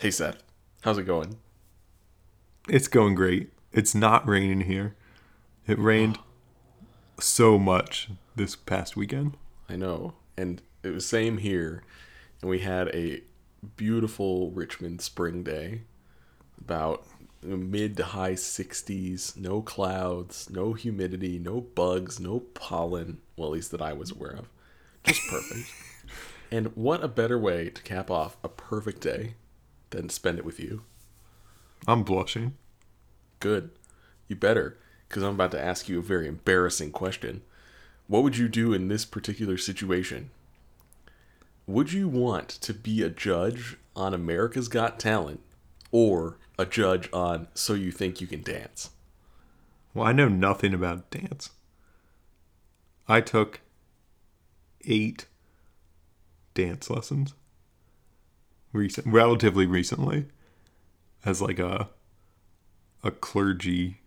Hey Seth, how's it going? It's going great. It's not raining here. It rained so much this past weekend. I know, and it was same here, and we had a beautiful Richmond spring day, about mid to high 60s, no clouds, no humidity, no bugs, no pollen, well at least that I was aware of. Just perfect. and what a better way to cap off a perfect day than spend it with you. I'm blushing. Good. You better, because I'm about to ask you a very embarrassing question. What would you do in this particular situation? Would you want to be a judge on America's Got Talent or a judge on So You Think You Can Dance? Well, I know nothing about dance. I took eight dance lessons recent relatively recently as like a a clergy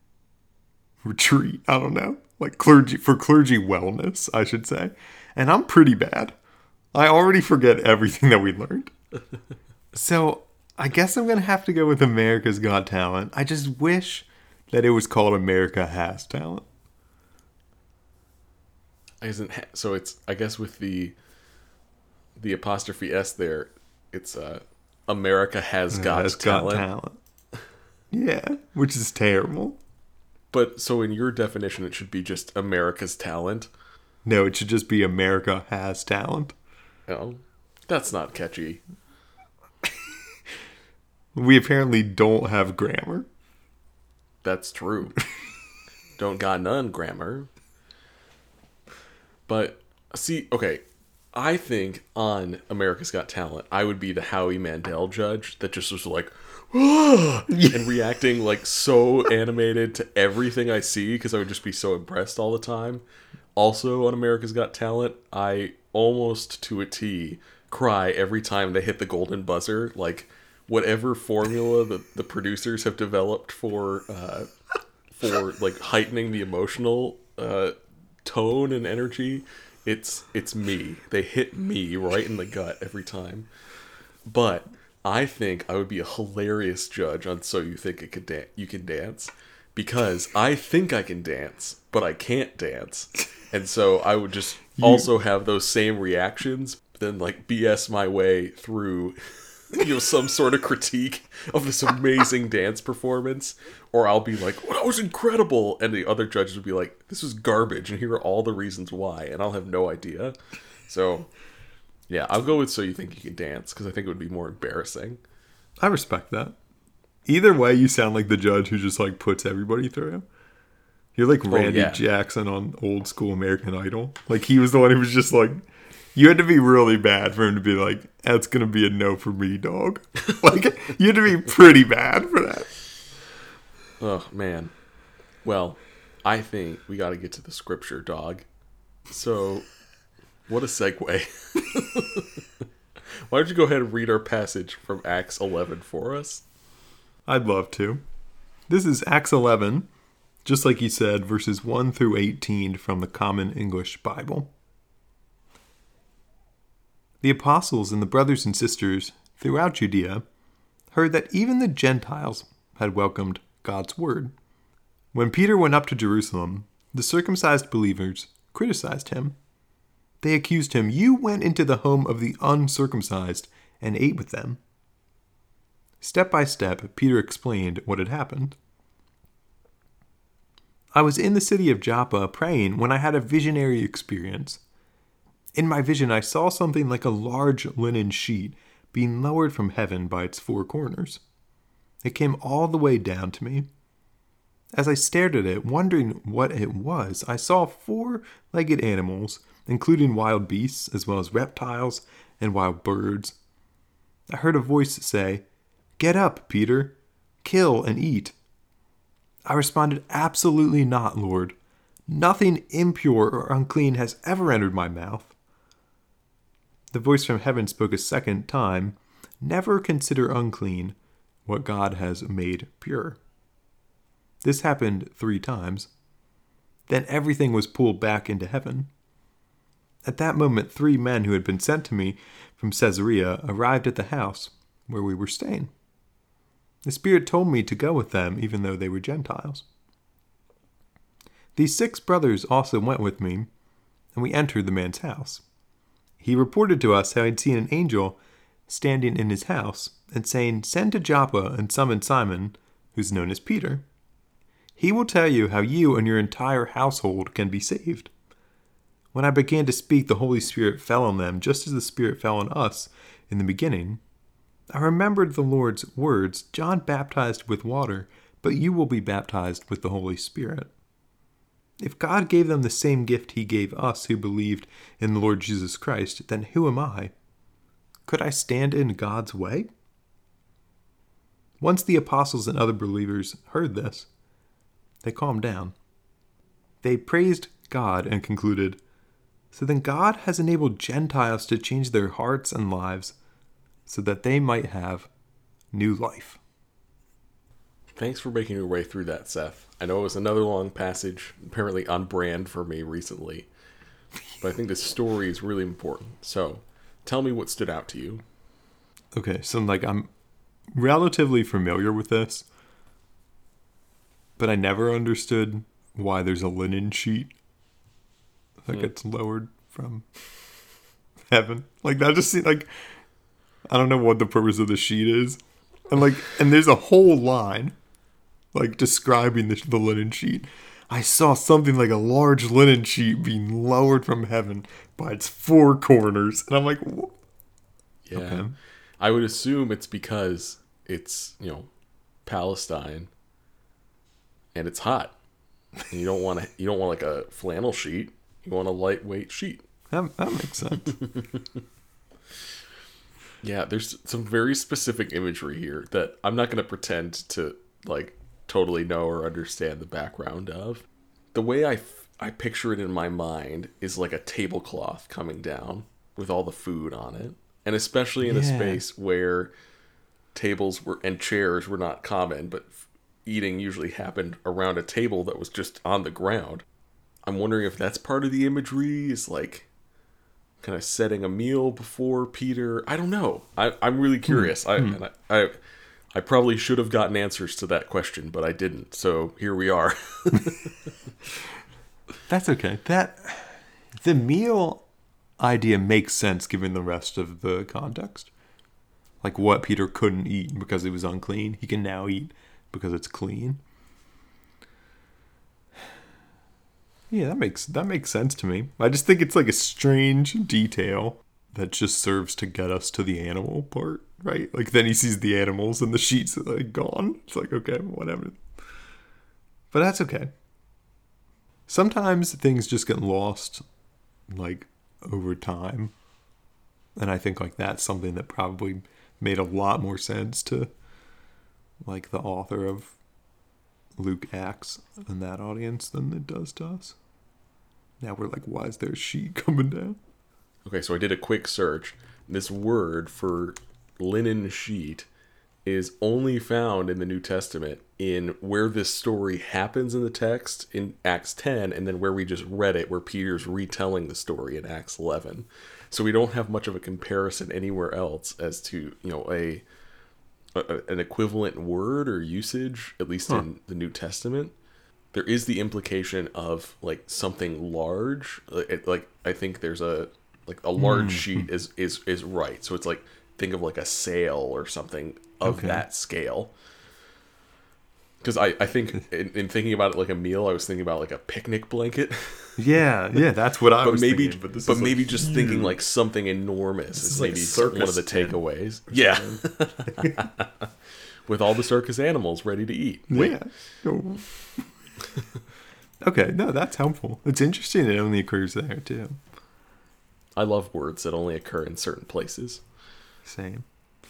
retreat. I don't know. Like clergy for clergy wellness, I should say. And I'm pretty bad. I already forget everything that we learned. so I guess I'm gonna have to go with America's Got Talent. I just wish that it was called America Has Talent. Isn't ha- so? It's I guess with the the apostrophe s there, it's uh America has got, Has talent. talent. Yeah, which is terrible. But so in your definition, it should be just America's talent. No, it should just be America Has Talent. Oh, that's not catchy. We apparently don't have grammar. That's true. Don't got none grammar. But see, okay, I think on America's Got Talent, I would be the Howie Mandel judge that just was like, "Ah," and reacting like so animated to everything I see because I would just be so impressed all the time. Also on America's Got Talent, I almost to a T cry every time they hit the golden buzzer. Like whatever formula that the producers have developed for uh, for like heightening the emotional uh, tone and energy, it's it's me. They hit me right in the gut every time. But I think I would be a hilarious judge on So You Think It Could Dan- You Can Dance because I think I can dance, but I can't dance. And so I would just also have those same reactions, then like BS my way through you know some sort of critique of this amazing dance performance or I'll be like, "Well, that was incredible," and the other judges would be like, "This was garbage," and here are all the reasons why, and I'll have no idea. So, yeah, I'll go with "So You Think You Can Dance" because I think it would be more embarrassing. I respect that. Either way, you sound like the judge who just like puts everybody through. You're like oh, Randy yeah. Jackson on old school American Idol. Like he was the one who was just like, you had to be really bad for him to be like, that's gonna be a no for me, dog. like you had to be pretty bad for that. Oh man. Well, I think we got to get to the scripture, dog. So, what a segue. Why don't you go ahead and read our passage from Acts 11 for us? I'd love to. This is Acts 11, just like he said, verses 1 through 18 from the Common English Bible. The apostles and the brothers and sisters throughout Judea heard that even the Gentiles had welcomed God's word. When Peter went up to Jerusalem, the circumcised believers criticized him. They accused him, You went into the home of the uncircumcised and ate with them. Step by step, Peter explained what had happened. I was in the city of Joppa praying when I had a visionary experience. In my vision, I saw something like a large linen sheet being lowered from heaven by its four corners. It came all the way down to me. As I stared at it, wondering what it was, I saw four legged animals, including wild beasts, as well as reptiles and wild birds. I heard a voice say, Get up, Peter. Kill and eat. I responded, Absolutely not, Lord. Nothing impure or unclean has ever entered my mouth. The voice from heaven spoke a second time Never consider unclean what God has made pure. This happened three times. Then everything was pulled back into heaven. At that moment, three men who had been sent to me from Caesarea arrived at the house where we were staying. The Spirit told me to go with them, even though they were Gentiles. These six brothers also went with me, and we entered the man's house. He reported to us how he'd seen an angel standing in his house and saying, Send to Joppa and summon Simon, who's known as Peter. He will tell you how you and your entire household can be saved. When I began to speak, the Holy Spirit fell on them, just as the Spirit fell on us in the beginning. I remembered the Lord's words John baptized with water, but you will be baptized with the Holy Spirit. If God gave them the same gift he gave us who believed in the Lord Jesus Christ, then who am I? Could I stand in God's way? Once the apostles and other believers heard this, they calmed down. They praised God and concluded, So then God has enabled Gentiles to change their hearts and lives so that they might have new life. Thanks for making your way through that, Seth. I know it was another long passage, apparently on brand for me recently, but I think this story is really important. So, tell me what stood out to you. Okay, so like I'm relatively familiar with this, but I never understood why there's a linen sheet that hmm. gets lowered from heaven. Like that just seemed like I don't know what the purpose of the sheet is, and like and there's a whole line like describing the, the linen sheet. I saw something like a large linen sheet being lowered from heaven by its four corners, and I'm like, "Wh- Yeah. Okay. I would assume it's because it's, you know, Palestine and it's hot. And you don't want to you don't want like a flannel sheet. You want a lightweight sheet. that, that makes sense. Yeah, there's some very specific imagery here that I'm not going to pretend to like totally know or understand the background of. The way I, f- I picture it in my mind is like a tablecloth coming down with all the food on it. And especially in a space where tables were and chairs were not common, but f- eating usually happened around a table that was just on the ground. I'm wondering if that's part of the imagery is like kind of setting a meal before Peter. I don't know. I, I'm really hmm. curious. I, hmm. and I, I I probably should have gotten answers to that question, but I didn't. So here we are. That's okay. That the meal idea makes sense given the rest of the context. Like what Peter couldn't eat because it was unclean, he can now eat because it's clean. Yeah, that makes that makes sense to me. I just think it's like a strange detail that just serves to get us to the animal part, right? Like then he sees the animals and the sheets are like gone. It's like okay, whatever. But that's okay sometimes things just get lost like over time and i think like that's something that probably made a lot more sense to like the author of luke acts and that audience than it does to us now we're like why is there a sheet coming down okay, so I did a quick search. This word for linen sheet is only found in the New Testament in where this story happens in the text in Acts 10 and then where we just read it where Peter's retelling the story in Acts 11. So we don't have much of a comparison anywhere else as to, you know, a, a an equivalent word or usage at least in the New Testament. There is the implication of like something large, like, like I think there's a like a large hmm. sheet is is is right. So it's like think of like a sail or something of Okay. that scale. Because I, I think in, in thinking about it like a meal, I was thinking about like a picnic blanket. yeah yeah that's what i but was maybe thinking, but, this is, maybe like, just thinking hmm. like something enormous is, is like maybe circus one of the takeaways. Yeah. With all the circus animals ready to eat. Wait, yeah Oh. okay no that's helpful it's interesting it only occurs there too I love words that only occur in certain places. Same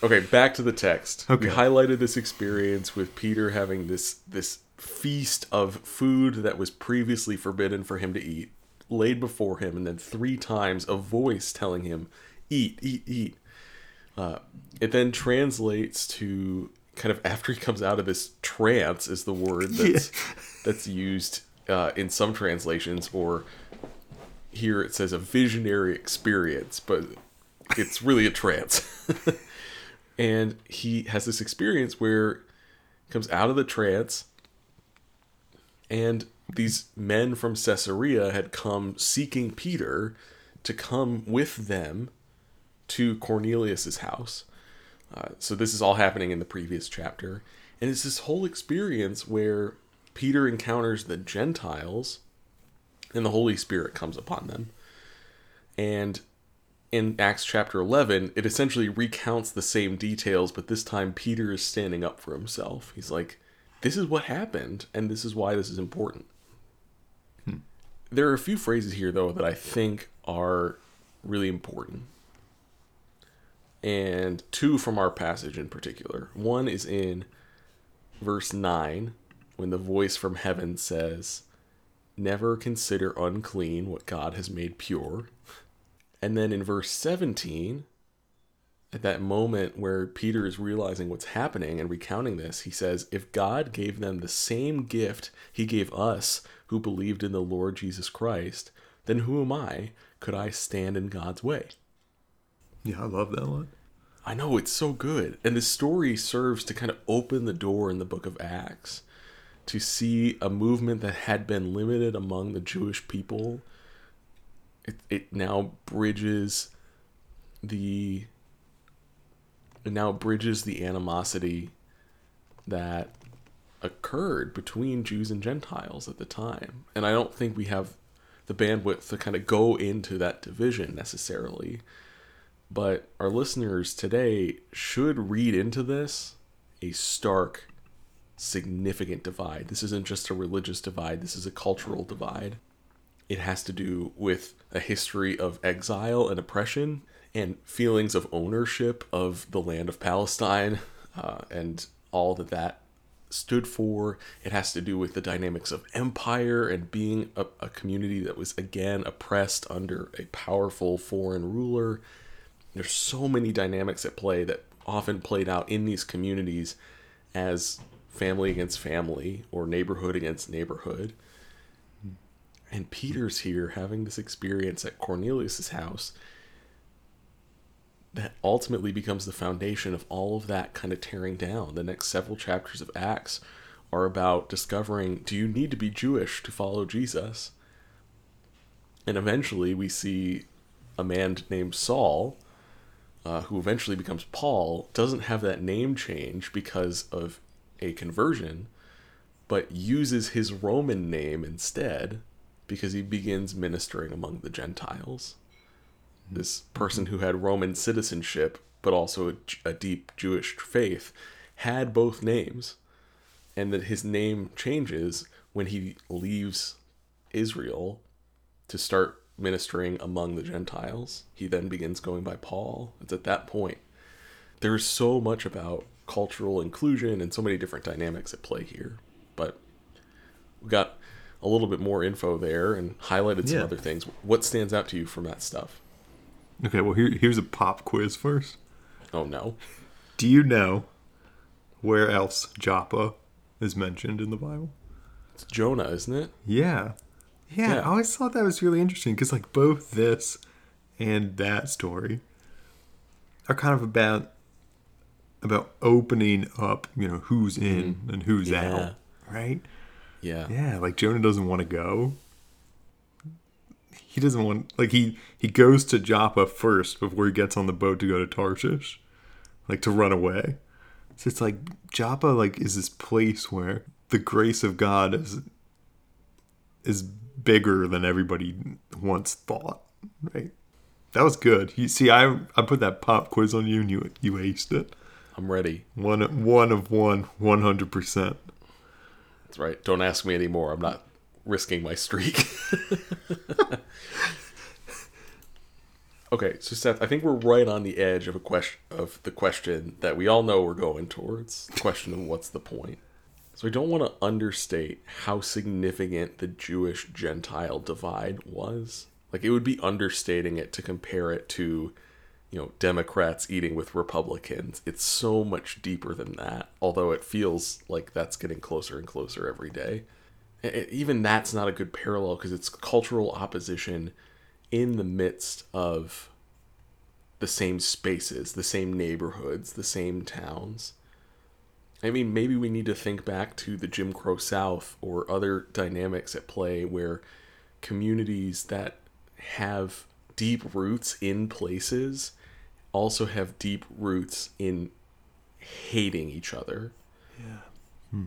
Okay, back to the text. Okay. We highlighted this experience with Peter having this this feast of food that was previously forbidden for him to eat, laid before him, and then three times a voice telling him, "Eat, eat, eat." Uh, it then translates to kind of after he comes out of this trance is the word that's that's used uh, in some translations, or here it says a visionary experience, but it's really a trance. and he has this experience where comes out of the trance, and these men from Caesarea had come seeking Peter to come with them to Cornelius's house. Uh, so this is all happening in the previous chapter, and it's this whole experience where Peter encounters the Gentiles, and the Holy Spirit comes upon them. And in Acts chapter 11, it essentially recounts the same details, but this time Peter is standing up for himself. He's like, This is what happened, and this is why this is important. Hmm. There are a few phrases here, though, that I think are really important. And two from our passage in particular. One is in verse 9, when the voice from heaven says, Never consider unclean what God has made pure. And then in verse 17, at that moment where Peter is realizing what's happening and recounting this, he says, If God gave them the same gift he gave us who believed in the Lord Jesus Christ, then who am I? Could I stand in God's way? Yeah, I love that one. I know, it's so good. And the story serves to kind of open the door in the book of Acts to see a movement that had been limited among the Jewish people it, it now bridges the it now bridges the animosity that occurred between Jews and Gentiles at the time. And I don't think we have the bandwidth to kind of go into that division necessarily. But our listeners today should read into this a stark, significant divide. This isn't just a religious divide, this is a cultural divide. It has to do with a history of exile and oppression and feelings of ownership of the land of Palestine uh, and all that that stood for. It has to do with the dynamics of empire and being a, a community that was again oppressed under a powerful foreign ruler. There's so many dynamics at play that often played out in these communities as family against family or neighborhood against neighborhood. And Peter's here having this experience at Cornelius's house that ultimately becomes the foundation of all of that kind of tearing down. The next several chapters of Acts are about discovering do you need to be Jewish to follow Jesus? And eventually we see a man named Saul, uh, who eventually becomes Paul, doesn't have that name change because of a conversion, but uses his Roman name instead because he begins ministering among the Gentiles. Hmm. This person who had Roman citizenship, but also a, a deep Jewish faith, had both names, and that his name changes when he leaves Israel to start ministering among the Gentiles. He then begins going by Paul. It's at that point. There's so much about cultural inclusion and so many different dynamics at play here. But we got a little bit more info there and highlighted some yeah. other things. What stands out to you from that stuff? Okay, well here here's a pop quiz first. Oh no. Do you know where else Joppa is mentioned in the Bible? It's Jonah, isn't it? Yeah. Yeah, yeah. I always thought that was really interesting because like both this and that story are kind of about about opening up, you know, who's in mm. and who's yeah. out, right? Yeah. Yeah, like Jonah doesn't want to go. He doesn't want like he he goes to Joppa first before he gets on the boat to go to Tarshish, like to run away. So it's like Joppa like is this place where the grace of God is is bigger than everybody once thought, right? That was good. You see, I I put that pop quiz on you, and you you aced it. I'm ready. One one of one, one hundred percent. Right. Don't ask me anymore. I'm not risking my streak. okay, so Seth, I think we're right on the edge of a question of the question that we all know we're going towards. The question of what's the point. So I don't want to understate how significant the Jewish Gentile divide was. Like it would be understating it to compare it to you know Democrats eating with Republicans. It's so much deeper than that. Although it feels like that's getting closer and closer every day. It, even that's not a good parallel because it's cultural opposition in the midst of the same spaces, the same neighborhoods, the same towns. I mean, maybe we need to think back to the Jim Crow South or other dynamics at play where communities that have deep roots in places also have deep roots in hating each other. Yeah. Hmm.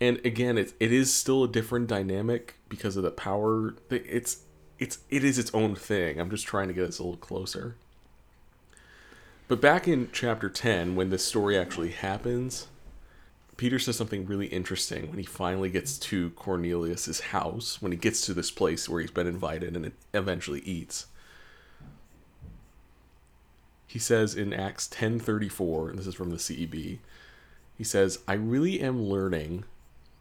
And again, it, it is still a different dynamic because of the power. It's it's it is its own thing. I'm just trying to get us a little closer. But back in chapter 10, when this story actually happens, Peter says something really interesting when he finally gets to Cornelius's house, when he gets to this place where he's been invited and eventually eats. He says in Acts 10:34, and this is from the CEB. He says, "I really am learning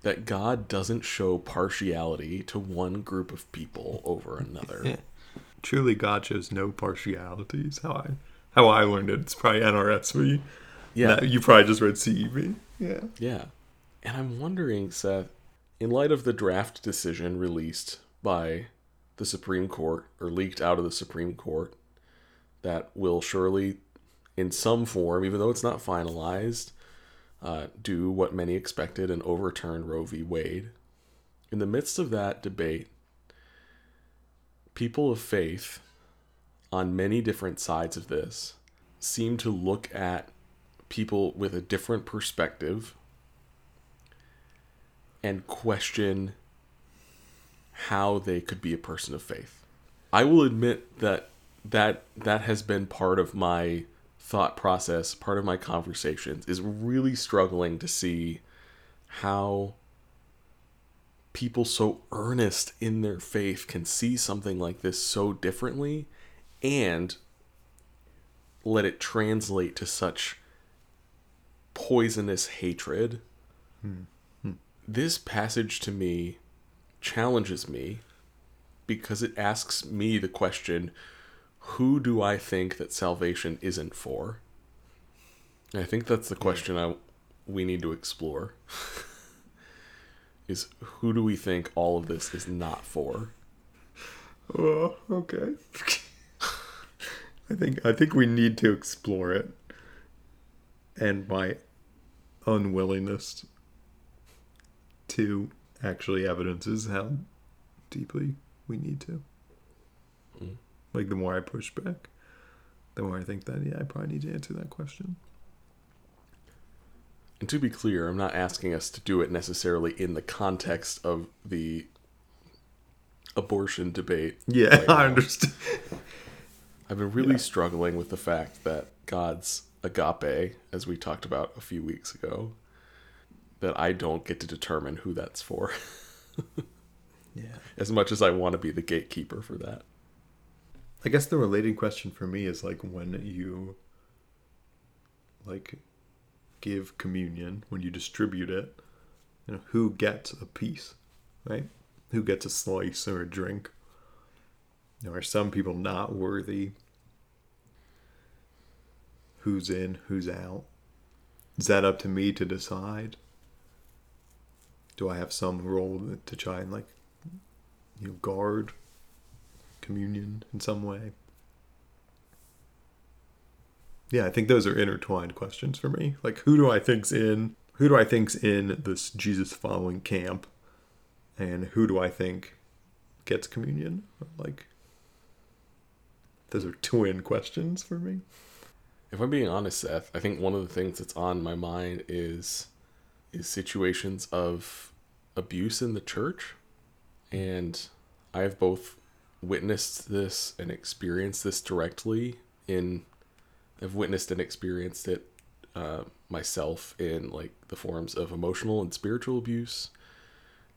that God doesn't show partiality to one group of people over another." Truly God shows no partialities. How I how I learned it. It's probably NRSV. Yeah. you probably just read CEB. Yeah. Yeah. And I'm wondering, Seth, in light of the draft decision released by the Supreme Court or leaked out of the Supreme Court that will surely, in some form, even though it's not finalized, uh, do what many expected and overturn Roe v. Wade. In the midst of that debate, people of faith on many different sides of this seem to look at people with a different perspective and question how they could be a person of faith. I will admit that that that has been part of my thought process, part of my conversations is really struggling to see how people so earnest in their faith can see something like this so differently and let it translate to such poisonous hatred. Hmm. Hmm. This passage to me challenges me because it asks me the question who do I think that salvation isn't for? I think that's the question I we need to explore. is who do we think all of this is not for? Oh, okay. I think I think we need to explore it. And my unwillingness to actually evidences how deeply we need to. Like the more I push back, the more I think that yeah, I probably need to answer that question. And to be clear, I'm not asking us to do it necessarily in the context of the abortion debate. Yeah, right I understand. I've been really yeah. struggling with the fact that God's agape, as we talked about a few weeks ago, that I don't get to determine who that's for. yeah. As much as I want to be the gatekeeper for that. I guess the related question for me is like when you like give communion, when you distribute it, you know, who gets a piece, right? Who gets a slice or a drink? You know, are some people not worthy? Who's in, who's out? Is that up to me to decide? Do I have some role to try and like you know guard communion in some way? Yeah, I think those are intertwined questions for me. Like who do I think's in who do I think's in this Jesus following camp? And who do I think gets communion? Like those are twin questions for me. If I'm being honest, Seth, I think one of the things that's on my mind is is situations of abuse in the church. And I have both witnessed this and experienced this directly in I've witnessed and experienced it uh, myself in like the forms of emotional and spiritual abuse.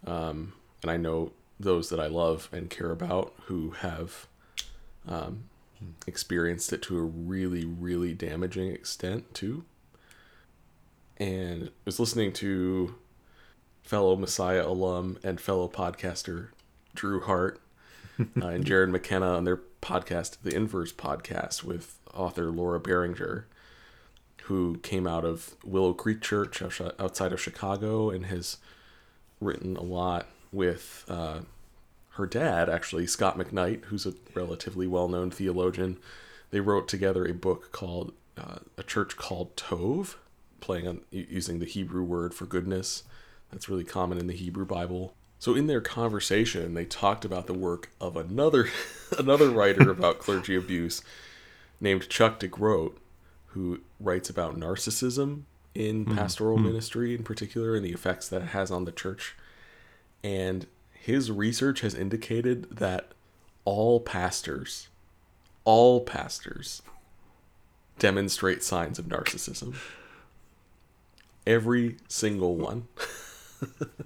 Um, and I know those that I love and care about who have um, experienced it to a really, really damaging extent too. And I was listening to fellow Messiah alum and fellow podcaster Drew Hart uh, and Jarrod McKenna on their podcast, the Inverse Podcast, with author Laura Barringer, who came out of Willow Creek Church outside of Chicago and has written a lot with uh, her dad, actually, Scot McKnight, who's a relatively well known theologian. They wrote together a book called uh, A Church Called Tove, playing on using the Hebrew word for goodness. That's really common in the Hebrew Bible. So in their conversation, they talked about the work of another another writer about clergy abuse named Chuck DeGroat, who writes about narcissism in hmm. pastoral hmm. ministry in particular and the effects that it has on the church. And his research has indicated that all pastors, all pastors demonstrate signs of narcissism. Every single one.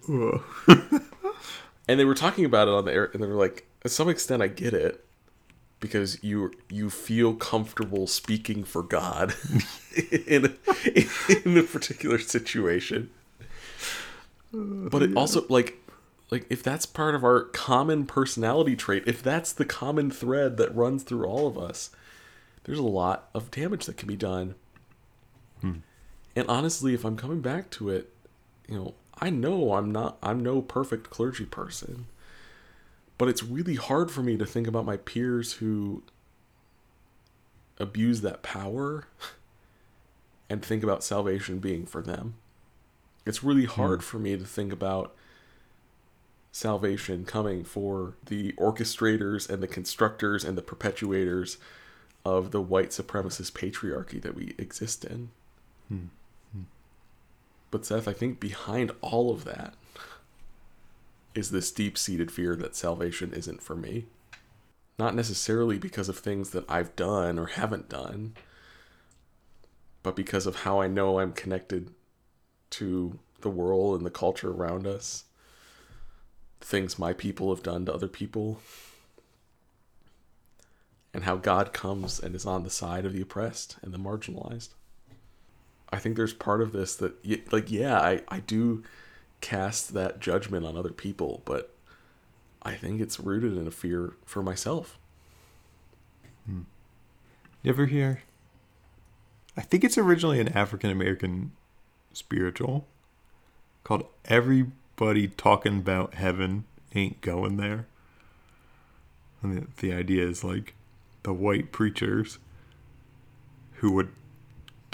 And they were talking about it on the air and they were like to some extent i get it because you you feel comfortable speaking for god in a, in a particular situation. But it also like like if that's part of our common personality trait if that's the common thread that runs through all of us there's a lot of damage that can be done. Hmm. And honestly if i'm coming back to it you know i know i'm not i'm no perfect clergy person but it's really hard for me to think about my peers who abuse that power and think about salvation being for them. It's really hmm. hard for me to think about salvation coming for the orchestrators and the constructors and the perpetuators of the white supremacist patriarchy that we exist in. Hmm. But Seth, I think behind all of that is this deep seated fear that salvation isn't for me. Not necessarily because of things that I've done or haven't done, but because of how I know I'm connected to the world and the culture around us, things my people have done to other people, and how God comes and is on the side of the oppressed and the marginalized. I think there's part of this that, like, yeah, I, I do cast that judgment on other people, but I think it's rooted in a fear for myself. Hmm. You ever hear? I think it's originally an African American spiritual called Everybody Talking About Heaven Ain't Going There. And the, the idea is like the white preachers who would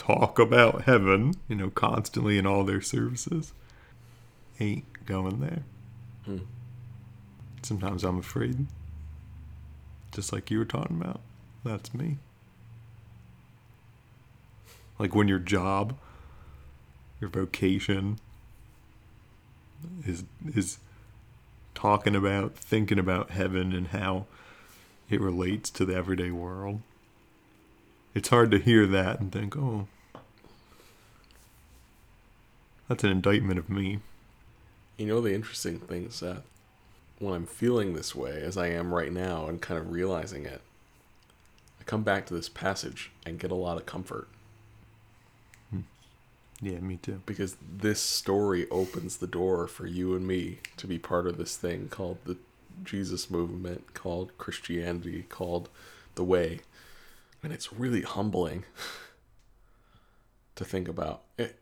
talk about heaven, you know, constantly in all their services, ain't going there. Hmm. Sometimes I'm afraid. Just like you were talking about. That's me. Like when your job, your vocation is is talking about thinking about heaven and how it relates to the everyday world. It's hard to hear that and think, "Oh, that's an indictment of me." You know the interesting thing, Seth? When I'm feeling this way, as I am right now, and kind of realizing it, I come back to this passage and get a lot of comfort hmm. Yeah, me too. because this story opens the door for you and me to be part of this thing called the Jesus movement, called Christianity, called the Way. And it's really humbling to think about. It,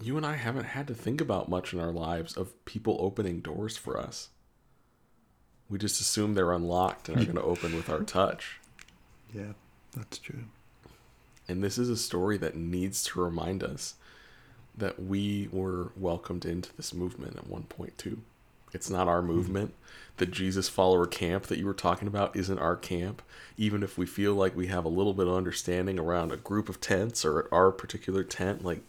you and I haven't had to think about much in our lives of people opening doors for us. We just assume they're unlocked and are going to open with our touch. Yeah, that's true. And this is a story that needs to remind us that we were welcomed into this movement at one point too. It's not our mm-hmm. movement. The Jesus follower camp that you were talking about isn't our camp. Even if we feel like we have a little bit of understanding around a group of tents or at our particular tent, like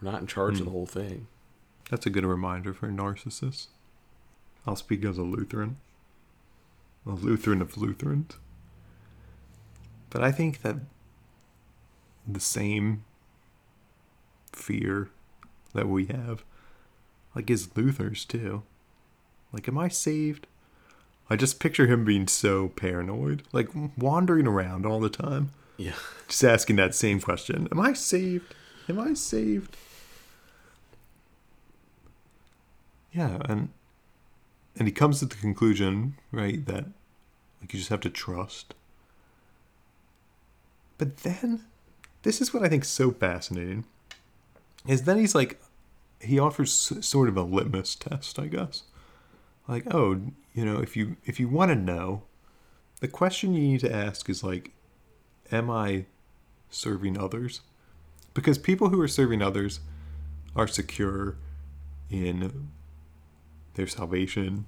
we're not in charge of the hmm. whole thing. That's a good reminder for narcissists. I'll speak as a Lutheran, a Lutheran of Lutherans. But I think that the same fear that we have, like, is Luther's too. Like, am I saved? I just picture him being so paranoid, like wandering around all the time, Yeah. just asking that same question Am I saved? Am I saved? Yeah, and and he comes to the conclusion, right, that like you just have to trust. But then this is what I think is so fascinating. Is then he's like he offers sort of a litmus test, I guess. Like, oh, you know, if you if you want to know, the question you need to ask is like am I serving others? Because people who are serving others are secure in their salvation.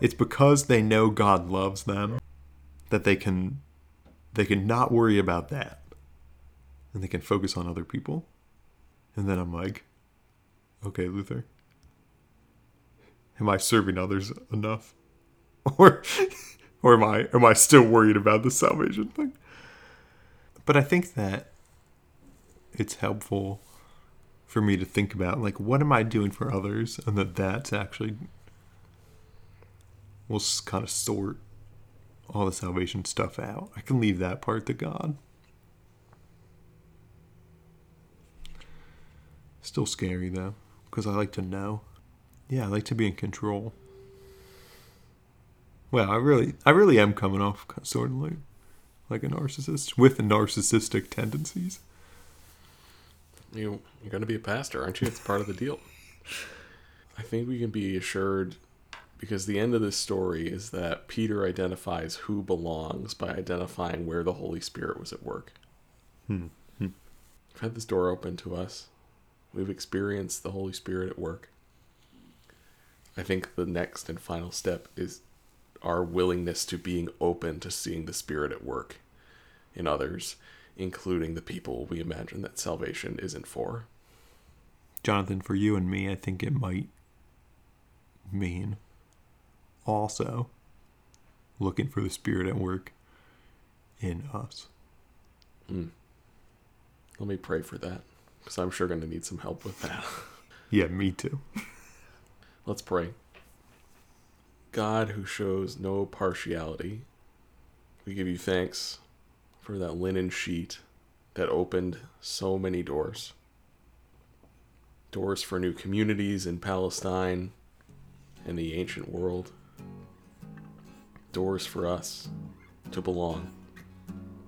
It's because they know God loves them that they can they can not worry about that. And they can focus on other people. And then I'm like, okay, Luther, am I serving others enough? Or or am I am I still worried about the salvation thing? But I think that it's helpful for me to think about like what am I doing for others and that that's actually will kind of sort all the salvation stuff out. I can leave that part to God. Still scary though, because I like to know. Yeah, I like to be in control. Well, I really, I really am coming off sort of like, like a narcissist with narcissistic tendencies. You you're going to be a pastor, aren't you? It's part of the deal. I think we can be assured because the end of this story is that Peter identifies who belongs by identifying where the Holy Spirit was at work. Hmm. Hmm. We've had this door open to us. We've experienced the Holy Spirit at work. I think the next and final step is our willingness to being open to seeing the Spirit at work in others, including the people we imagine that salvation isn't for. Jonathan, for you and me, I think it might mean also looking for the Spirit at work in us. Hmm. Let me pray for that because I'm sure going to need some help with that. Yeah, me too. Let's pray. God who shows no partiality, we give you thanks for that linen sheet that opened so many doors. Doors for new communities in Palestine and the ancient world. Doors for us to belong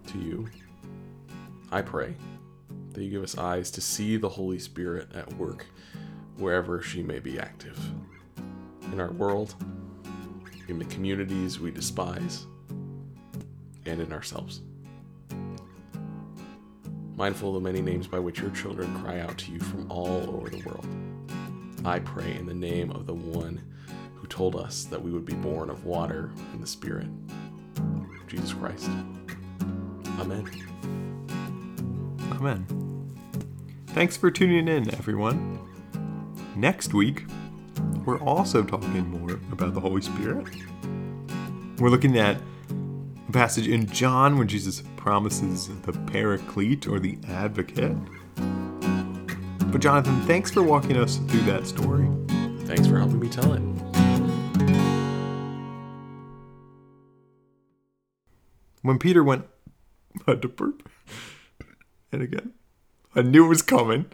to you. I pray that you give us eyes to see the Holy Spirit at work wherever she may be active in our world, in the communities we despise, and in ourselves. Mindful of the many names by which your children cry out to you from all over the world, I pray in the name of the one who told us that we would be born of water and the Spirit, Jesus Christ. Amen. Amen. Thanks for tuning in, everyone. Next week, we're also talking more about the Holy Spirit. We're looking at a passage in John when Jesus promises the paraclete or the advocate. But, Jonathan, thanks for walking us through that story. Thanks for helping me tell it. When Peter went, had to burp. And again, I knew it was coming.